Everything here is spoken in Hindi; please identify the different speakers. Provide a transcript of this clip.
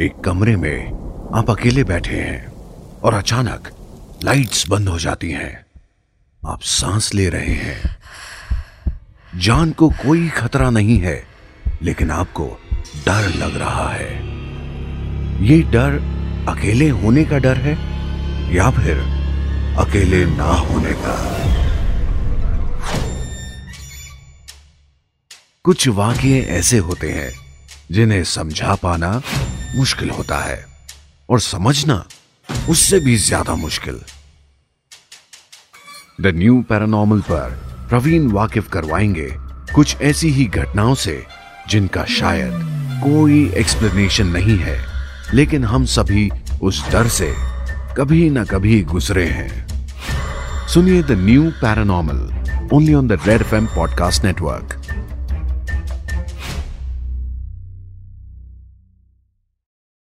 Speaker 1: एक कमरे में आप अकेले बैठे हैं और अचानक लाइट्स बंद हो जाती हैं। आप सांस ले रहे हैं। जान को कोई खतरा नहीं है, लेकिन आपको डर लग रहा है। ये डर अकेले होने का डर है या फिर अकेले ना होने का? कुछ वाक्य ऐसे होते हैं जिन्हें समझा पाना मुश्किल होता है। और समझना उससे भी ज़्यादा मुश्किल। द न्यू पैरानॉर्मल पर प्रवीण वाकिफ करवाएँगे कुछ ऐसी ही घटनाओं से जिनका शायद कोई एक्सप्लेनेशन नहीं है, लेकिन हम सभी उस डर से कभी ना कभी गुजरे हैं। सुनिए the new paranormal only on the red F podcast network